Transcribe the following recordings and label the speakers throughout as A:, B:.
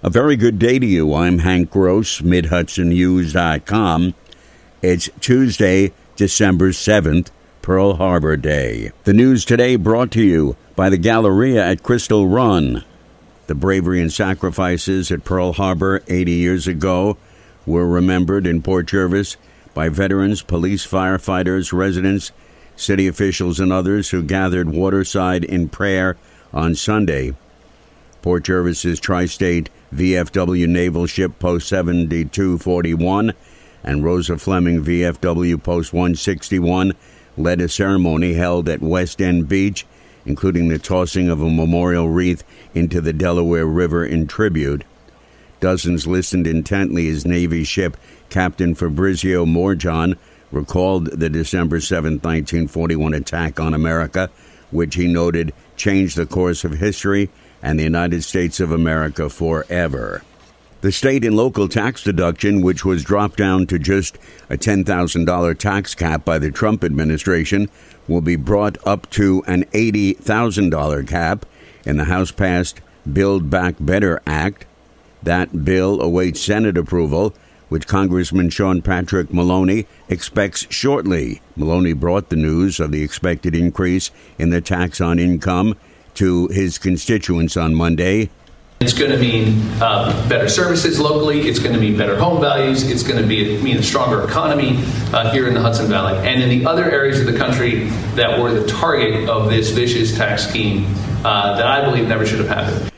A: A very good day to you. I'm Hank Gross, MidHudsonNews.com. It's Tuesday, December 7th, Pearl Harbor Day. The news today brought to you by the Galleria at Crystal Run. The bravery and sacrifices at Pearl Harbor 80 years ago were remembered in Port Jervis by veterans, police, firefighters, residents, city officials, and others who gathered waterside in prayer on Sunday. Port Jervis's tri state VFW Naval Ship Post 7241 and Rosa Fleming VFW Post 161 led a ceremony held at West End Beach, including the tossing of a memorial wreath into the Delaware River in tribute. Dozens listened intently as Navy ship Captain Fabrizio Morjon recalled the December 7, 1941 attack on America, which he noted changed the course of history and the United States of America forever. The state and local tax deduction, which was dropped down to just a $10,000 tax cap by the Trump administration, will be brought up to an $80,000 cap in the House passed Build Back Better Act. That bill awaits Senate approval, which Congressman Sean Patrick Maloney expects shortly. Maloney brought the news of the expected increase in the tax on income to his constituents on Monday.
B: It's going to mean uh, better services locally. It's going to mean better home values. It's going to be, mean a stronger economy uh, here in the Hudson Valley and in the other areas of the country that were the target of this vicious tax scheme uh, that I believe never should have happened.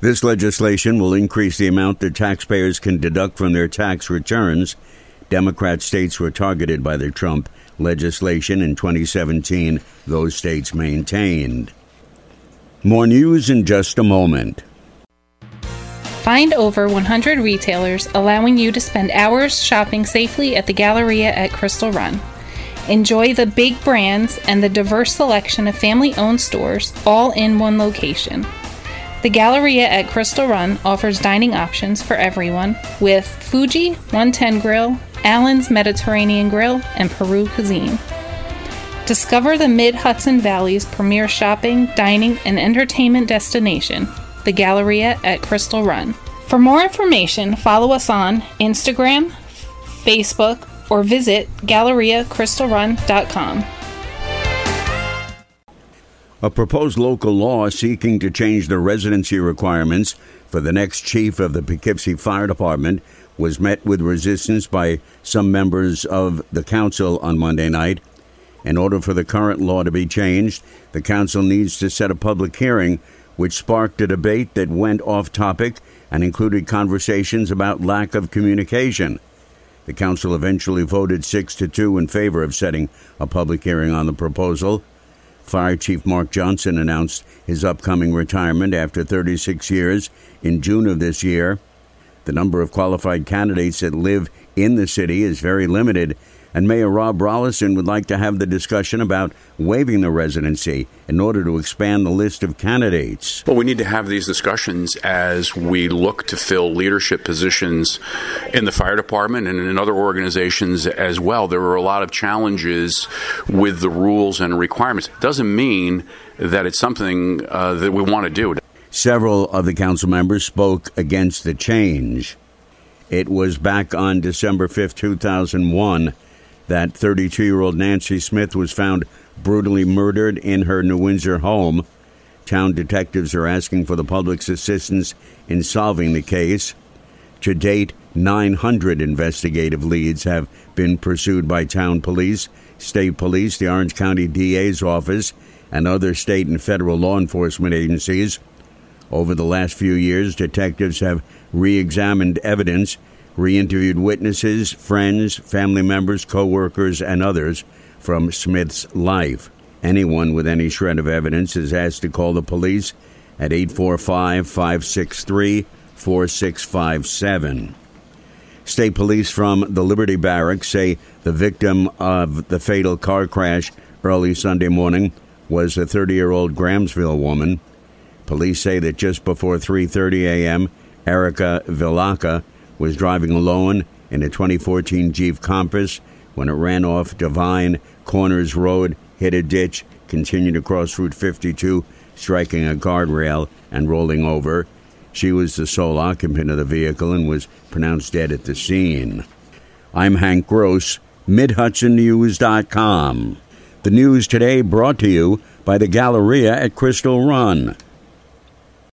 A: This legislation will increase the amount that taxpayers can deduct from their tax returns. Democrat states were targeted by the Trump legislation in 2017. Those states maintained. More news in just a moment.
C: Find over 100 retailers allowing you to spend hours shopping safely at the Galleria at Crystal Run. Enjoy the big brands and the diverse selection of family owned stores all in one location. The Galleria at Crystal Run offers dining options for everyone with Fuji 110 Grill, Allen's Mediterranean Grill, and Peru Cuisine. Discover the Mid Hudson Valley's premier shopping, dining, and entertainment destination, the Galleria at Crystal Run. For more information, follow us on Instagram, Facebook, or visit GalleriaCrystalRun.com.
A: A proposed local law seeking to change the residency requirements for the next chief of the Poughkeepsie Fire Department was met with resistance by some members of the council on Monday night. In order for the current law to be changed, the Council needs to set a public hearing, which sparked a debate that went off topic and included conversations about lack of communication. The Council eventually voted 6 to 2 in favor of setting a public hearing on the proposal. Fire Chief Mark Johnson announced his upcoming retirement after 36 years in June of this year. The number of qualified candidates that live in the city is very limited, and Mayor Rob Rolison would like to have the discussion about waiving the residency in order to expand the list of candidates.
D: Well, we need to have these discussions as we look to fill leadership positions in the fire department and in other organizations as well. There are a lot of challenges with the rules and requirements. It doesn't mean that it's something uh, that we want to do.
A: Several of the council members spoke against the change. It was back on December 5, 2001 that 32 year old Nancy Smith was found brutally murdered in her New Windsor home. Town detectives are asking for the public's assistance in solving the case. To date, 900 investigative leads have been pursued by town police, state police, the Orange County DA's office, and other state and federal law enforcement agencies. Over the last few years, detectives have re examined evidence re interviewed witnesses, friends, family members, co workers, and others from Smith's life. Anyone with any shred of evidence is asked to call the police at 845 563 4657. State police from the Liberty Barracks say the victim of the fatal car crash early Sunday morning was a 30 year old Grahamsville woman. Police say that just before 3:30 a.m., Erica Villaca was driving alone in a 2014 Jeep Compass when it ran off Divine Corners Road, hit a ditch, continued across Route 52, striking a guardrail and rolling over. She was the sole occupant of the vehicle and was pronounced dead at the scene. I'm Hank Gross, MidHudsonNews.com. The news today brought to you by the Galleria at Crystal Run.